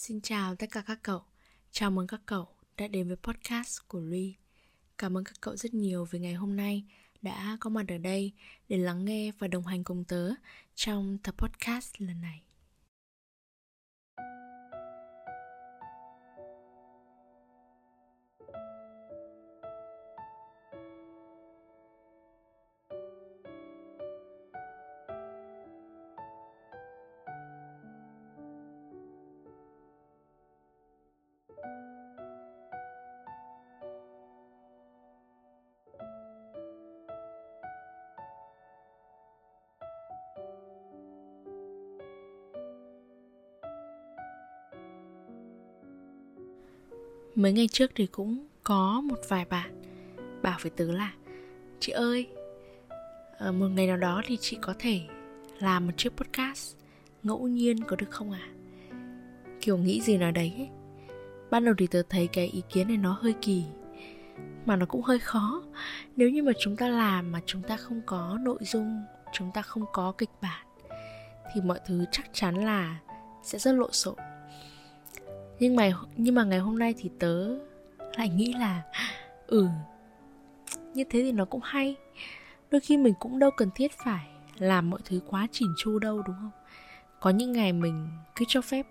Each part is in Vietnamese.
Xin chào tất cả các cậu. Chào mừng các cậu đã đến với podcast của Ly. Cảm ơn các cậu rất nhiều vì ngày hôm nay đã có mặt ở đây để lắng nghe và đồng hành cùng tớ trong tập podcast lần này. Mấy ngày trước thì cũng có một vài bạn bảo với tớ là Chị ơi, ờ, một ngày nào đó thì chị có thể làm một chiếc podcast ngẫu nhiên có được không ạ? À? Kiểu nghĩ gì nào đấy ấy. Ban đầu thì tớ thấy cái ý kiến này nó hơi kỳ Mà nó cũng hơi khó Nếu như mà chúng ta làm mà chúng ta không có nội dung Chúng ta không có kịch bản Thì mọi thứ chắc chắn là sẽ rất lộn xộn nhưng mà nhưng mà ngày hôm nay thì tớ lại nghĩ là ừ như thế thì nó cũng hay. Đôi khi mình cũng đâu cần thiết phải làm mọi thứ quá chỉn chu đâu, đúng không? Có những ngày mình cứ cho phép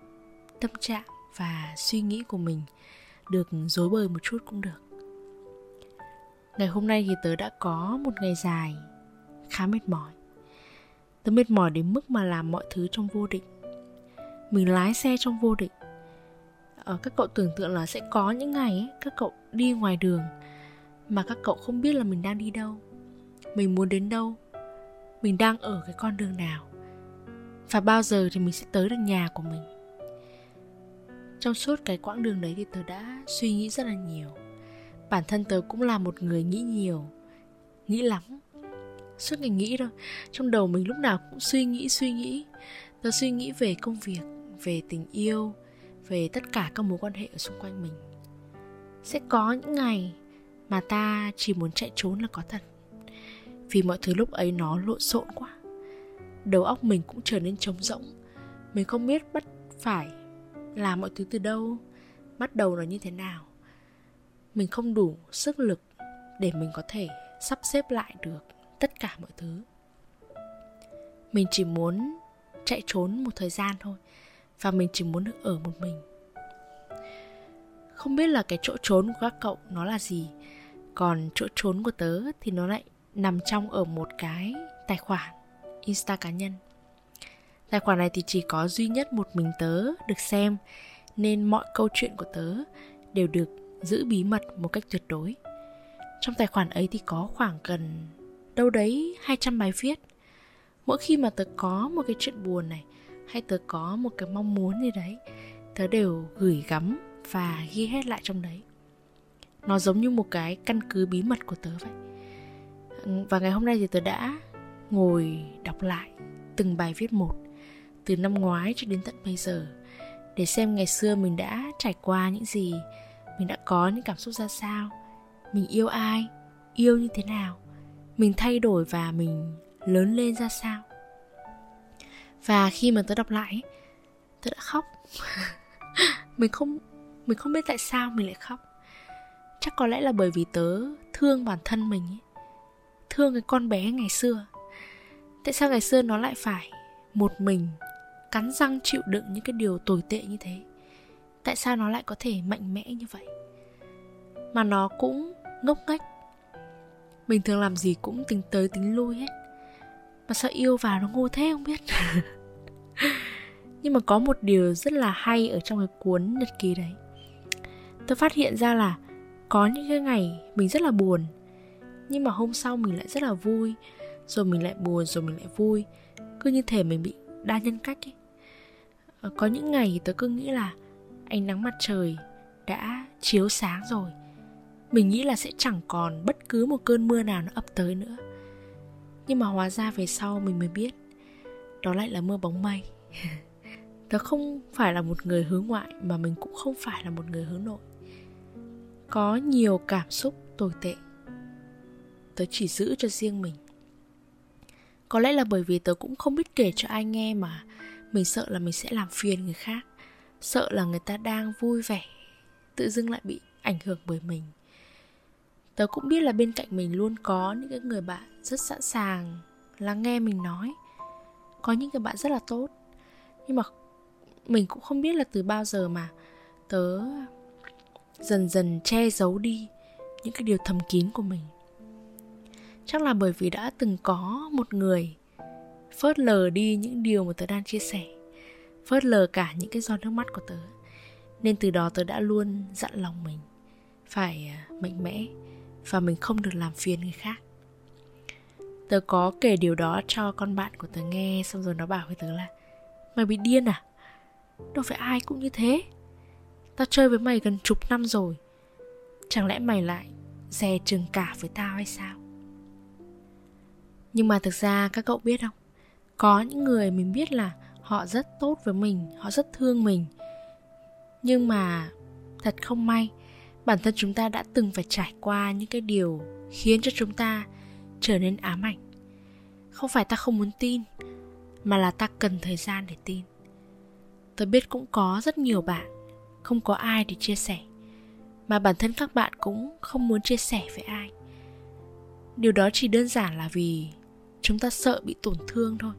tâm trạng và suy nghĩ của mình được dối bời một chút cũng được. Ngày hôm nay thì tớ đã có một ngày dài khá mệt mỏi. Tớ mệt mỏi đến mức mà làm mọi thứ trong vô định. Mình lái xe trong vô định ở các cậu tưởng tượng là sẽ có những ngày ấy, các cậu đi ngoài đường mà các cậu không biết là mình đang đi đâu. Mình muốn đến đâu? Mình đang ở cái con đường nào? Và bao giờ thì mình sẽ tới được nhà của mình? Trong suốt cái quãng đường đấy thì tớ đã suy nghĩ rất là nhiều. Bản thân tớ cũng là một người nghĩ nhiều nghĩ lắm. Suốt ngày nghĩ thôi. Trong đầu mình lúc nào cũng suy nghĩ suy nghĩ. Tớ suy nghĩ về công việc về tình yêu về tất cả các mối quan hệ ở xung quanh mình. Sẽ có những ngày mà ta chỉ muốn chạy trốn là có thật. Vì mọi thứ lúc ấy nó lộn xộn quá. Đầu óc mình cũng trở nên trống rỗng. Mình không biết bắt phải làm mọi thứ từ đâu, bắt đầu nó như thế nào. Mình không đủ sức lực để mình có thể sắp xếp lại được tất cả mọi thứ. Mình chỉ muốn chạy trốn một thời gian thôi và mình chỉ muốn được ở một mình. Không biết là cái chỗ trốn của các cậu nó là gì. Còn chỗ trốn của tớ thì nó lại nằm trong ở một cái tài khoản, insta cá nhân. Tài khoản này thì chỉ có duy nhất một mình tớ được xem, nên mọi câu chuyện của tớ đều được giữ bí mật một cách tuyệt đối. Trong tài khoản ấy thì có khoảng gần đâu đấy 200 bài viết. Mỗi khi mà tớ có một cái chuyện buồn này hay tớ có một cái mong muốn gì đấy? Tớ đều gửi gắm và ghi hết lại trong đấy. Nó giống như một cái căn cứ bí mật của tớ vậy. Ừ, và ngày hôm nay thì tớ đã ngồi đọc lại từng bài viết một từ năm ngoái cho đến tận bây giờ để xem ngày xưa mình đã trải qua những gì, mình đã có những cảm xúc ra sao, mình yêu ai, yêu như thế nào, mình thay đổi và mình lớn lên ra sao và khi mà tớ đọc lại, tớ đã khóc. Mình không mình không biết tại sao mình lại khóc. Chắc có lẽ là bởi vì tớ thương bản thân mình ấy. thương cái con bé ngày xưa. Tại sao ngày xưa nó lại phải một mình cắn răng chịu đựng những cái điều tồi tệ như thế? Tại sao nó lại có thể mạnh mẽ như vậy? Mà nó cũng ngốc nghếch. Mình thường làm gì cũng tính tới tính lui hết. Mà sao yêu vào nó ngu thế không biết. nhưng mà có một điều rất là hay ở trong cái cuốn nhật ký đấy. Tôi phát hiện ra là có những cái ngày mình rất là buồn, nhưng mà hôm sau mình lại rất là vui, rồi mình lại buồn, rồi mình lại vui. Cứ như thể mình bị đa nhân cách ấy. Ờ, có những ngày tôi tớ cứ nghĩ là ánh nắng mặt trời đã chiếu sáng rồi. Mình nghĩ là sẽ chẳng còn bất cứ một cơn mưa nào nó ập tới nữa. Nhưng mà hóa ra về sau mình mới biết, đó lại là mưa bóng mây. tớ không phải là một người hướng ngoại mà mình cũng không phải là một người hướng nội. Có nhiều cảm xúc tồi tệ. Tớ chỉ giữ cho riêng mình. Có lẽ là bởi vì tớ cũng không biết kể cho ai nghe mà mình sợ là mình sẽ làm phiền người khác, sợ là người ta đang vui vẻ, tự dưng lại bị ảnh hưởng bởi mình. Tớ cũng biết là bên cạnh mình luôn có những cái người bạn rất sẵn sàng lắng nghe mình nói. Có những cái bạn rất là tốt. Nhưng mà mình cũng không biết là từ bao giờ mà tớ dần dần che giấu đi những cái điều thầm kín của mình. Chắc là bởi vì đã từng có một người phớt lờ đi những điều mà tớ đang chia sẻ, phớt lờ cả những cái giọt nước mắt của tớ. Nên từ đó tớ đã luôn dặn lòng mình phải à, mạnh mẽ và mình không được làm phiền người khác. Tớ có kể điều đó cho con bạn của tớ nghe, xong rồi nó bảo với tớ là, mày bị điên à? Đâu phải ai cũng như thế. Tao chơi với mày gần chục năm rồi. Chẳng lẽ mày lại dè chừng cả với tao hay sao? Nhưng mà thực ra các cậu biết không? Có những người mình biết là họ rất tốt với mình, họ rất thương mình. Nhưng mà thật không may, bản thân chúng ta đã từng phải trải qua những cái điều khiến cho chúng ta trở nên ám ảnh. Không phải ta không muốn tin, mà là ta cần thời gian để tin tôi biết cũng có rất nhiều bạn, không có ai để chia sẻ, mà bản thân các bạn cũng không muốn chia sẻ với ai. Điều đó chỉ đơn giản là vì chúng ta sợ bị tổn thương thôi,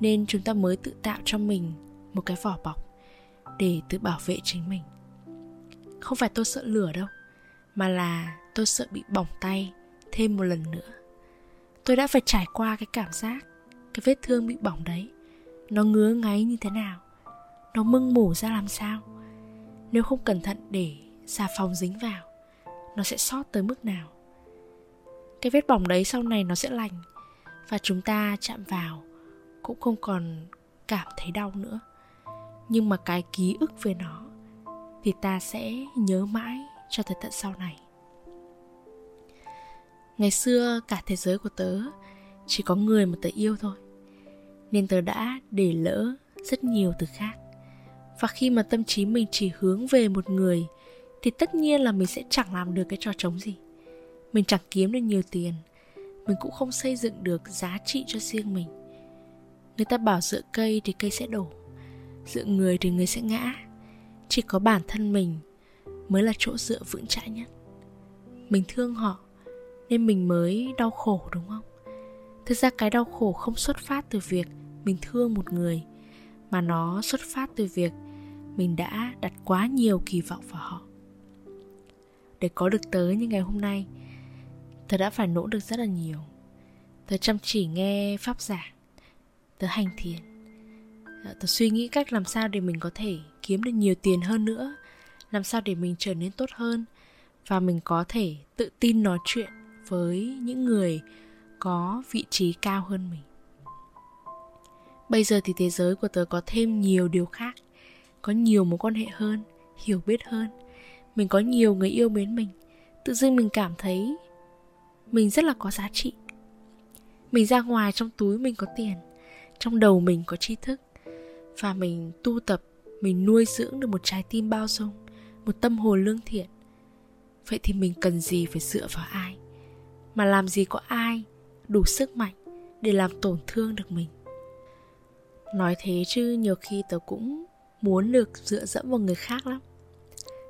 nên chúng ta mới tự tạo cho mình một cái vỏ bọc để tự bảo vệ chính mình. Không phải tôi sợ lửa đâu, mà là tôi sợ bị bỏng tay thêm một lần nữa. Tôi đã phải trải qua cái cảm giác, cái vết thương bị bỏng đấy, nó ngứa ngáy như thế nào nó mưng mủ ra làm sao? Nếu không cẩn thận để xà phòng dính vào, nó sẽ sót tới mức nào? Cái vết bỏng đấy sau này nó sẽ lành và chúng ta chạm vào cũng không còn cảm thấy đau nữa. Nhưng mà cái ký ức về nó thì ta sẽ nhớ mãi cho tới tận sau này. Ngày xưa cả thế giới của tớ chỉ có người mà tớ yêu thôi, nên tớ đã để lỡ rất nhiều từ khác và khi mà tâm trí mình chỉ hướng về một người, thì tất nhiên là mình sẽ chẳng làm được cái trò trống gì. Mình chẳng kiếm được nhiều tiền, mình cũng không xây dựng được giá trị cho riêng mình. Người ta bảo dựa cây thì cây sẽ đổ, dựa người thì người sẽ ngã. Chỉ có bản thân mình mới là chỗ dựa vững chãi nhất. Mình thương họ nên mình mới đau khổ, đúng không? Thực ra cái đau khổ không xuất phát từ việc mình thương một người mà nó xuất phát từ việc mình đã đặt quá nhiều kỳ vọng vào họ. Để có được tới như ngày hôm nay, tớ đã phải nỗ lực rất là nhiều. Tớ chăm chỉ nghe pháp giảng, tớ hành thiền. Dạ, tớ suy nghĩ cách làm sao để mình có thể kiếm được nhiều tiền hơn nữa, làm sao để mình trở nên tốt hơn và mình có thể tự tin nói chuyện với những người có vị trí cao hơn mình bây giờ thì thế giới của tớ có thêm nhiều điều khác, có nhiều mối quan hệ hơn, hiểu biết hơn. Mình có nhiều người yêu mến mình, tự dưng mình cảm thấy mình rất là có giá trị. Mình ra ngoài trong túi mình có tiền, trong đầu mình có tri thức. Và mình tu tập, mình nuôi dưỡng được một trái tim bao dung, một tâm hồn lương thiện. Vậy thì mình cần gì phải dựa vào ai? Mà làm gì có ai đủ sức mạnh để làm tổn thương được mình? Nói thế chứ nhiều khi tớ cũng muốn được dựa dẫm vào người khác lắm.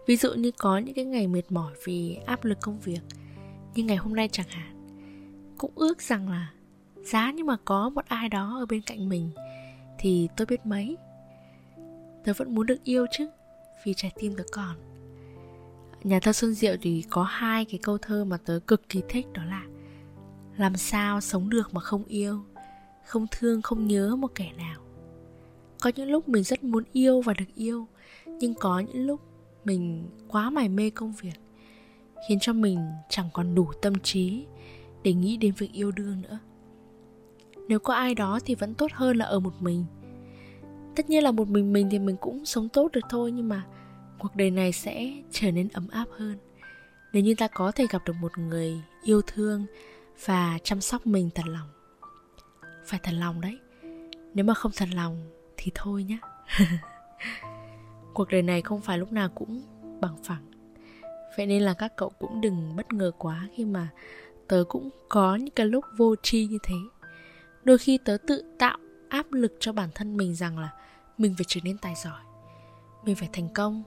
Ví dụ như có những cái ngày mệt mỏi vì áp lực công việc, như ngày hôm nay chẳng hạn, cũng ước rằng là giá nhưng mà có một ai đó ở bên cạnh mình thì tôi biết mấy. Tớ vẫn muốn được yêu chứ, vì trái tim tớ còn. Nhà thơ xuân diệu thì có hai cái câu thơ mà tớ cực kỳ thích, đó là làm sao sống được mà không yêu, không thương, không nhớ một kẻ nào có những lúc mình rất muốn yêu và được yêu, nhưng có những lúc mình quá mải mê công việc, khiến cho mình chẳng còn đủ tâm trí để nghĩ đến việc yêu đương nữa. Nếu có ai đó thì vẫn tốt hơn là ở một mình. Tất nhiên là một mình mình thì mình cũng sống tốt được thôi, nhưng mà cuộc đời này sẽ trở nên ấm áp hơn. Nếu như ta có thể gặp được một người yêu thương và chăm sóc mình thật lòng, phải thật lòng đấy. Nếu mà không thật lòng thì thôi nhé cuộc đời này không phải lúc nào cũng bằng phẳng. Vậy nên là các cậu cũng đừng bất ngờ quá khi mà tớ cũng có những cái lúc vô tri như thế. Đôi khi tớ tự tạo áp lực cho bản thân mình rằng là mình phải trở nên tài giỏi, mình phải thành công,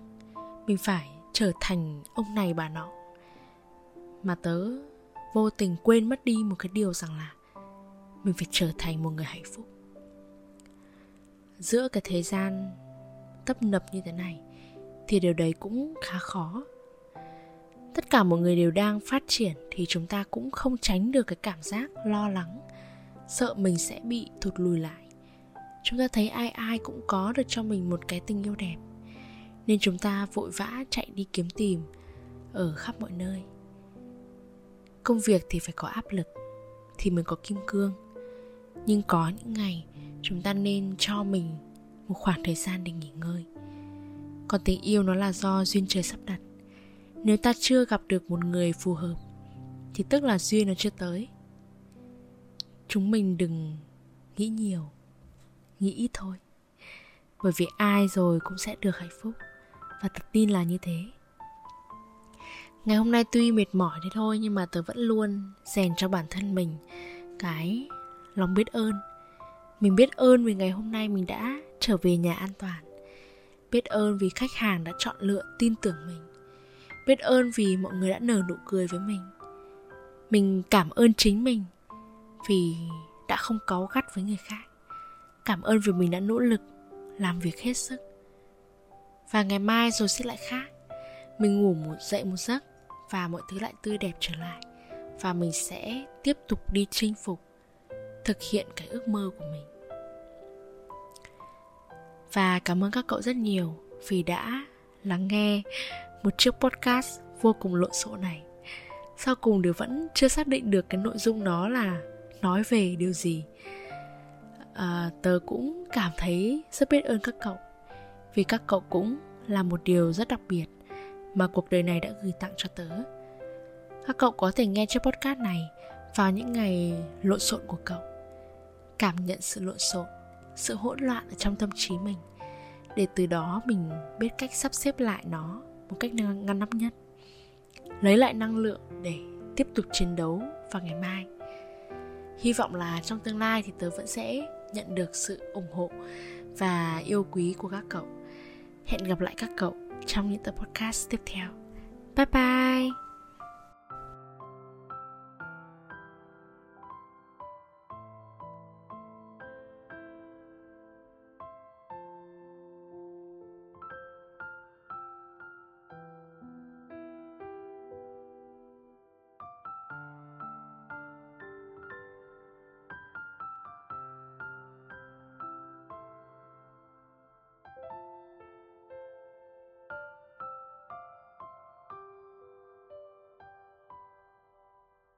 mình phải trở thành ông này bà nọ. Mà tớ vô tình quên mất đi một cái điều rằng là mình phải trở thành một người hạnh phúc giữa cái thời gian tấp nập như thế này thì điều đấy cũng khá khó. Tất cả mọi người đều đang phát triển thì chúng ta cũng không tránh được cái cảm giác lo lắng, sợ mình sẽ bị thụt lùi lại. Chúng ta thấy ai ai cũng có được cho mình một cái tình yêu đẹp, nên chúng ta vội vã chạy đi kiếm tìm ở khắp mọi nơi. Công việc thì phải có áp lực thì mới có kim cương nhưng có những ngày, chúng ta nên cho mình một khoảng thời gian để nghỉ ngơi. Còn tình yêu nó là do duyên trời sắp đặt. Nếu ta chưa gặp được một người phù hợp, thì tức là duyên nó chưa tới. Chúng mình đừng nghĩ nhiều, nghĩ ít thôi. Bởi vì ai rồi cũng sẽ được hạnh phúc, và thật tin là như thế. Ngày hôm nay tuy mệt mỏi thế thôi, nhưng mà tớ vẫn luôn rèn cho bản thân mình cái lòng biết ơn. Mình biết ơn vì ngày hôm nay mình đã trở về nhà an toàn. Biết ơn vì khách hàng đã chọn lựa, tin tưởng mình. Biết ơn vì mọi người đã nở nụ cười với mình. Mình cảm ơn chính mình vì đã không cáu gắt với người khác. Cảm ơn vì mình đã nỗ lực làm việc hết sức. Và ngày mai rồi sẽ lại khác. Mình ngủ một, dậy một giấc và mọi thứ lại tươi đẹp trở lại. Và mình sẽ tiếp tục đi chinh phục thực hiện cái ước mơ của mình. Và cảm ơn các cậu rất nhiều vì đã lắng nghe một chiếc podcast vô cùng lộn xộn này. Sau cùng đều vẫn chưa xác định được cái nội dung nó là nói về điều gì. À, tớ cũng cảm thấy rất biết ơn các cậu vì các cậu cũng là một điều rất đặc biệt mà cuộc đời này đã gửi tặng cho tớ. Các cậu có thể nghe chiếc podcast này vào những ngày lộn xộn của cậu cảm nhận sự lộn xộn, sự hỗn loạn ở trong tâm trí mình, để từ đó mình biết cách sắp xếp lại nó một cách ngăn nắp nhất. Lấy lại năng lượng để tiếp tục chiến đấu vào ngày mai. Hy vọng là trong tương lai thì tớ vẫn sẽ nhận được sự ủng hộ và yêu quý của các cậu. Hẹn gặp lại các cậu trong những tập podcast tiếp theo. Bye bye!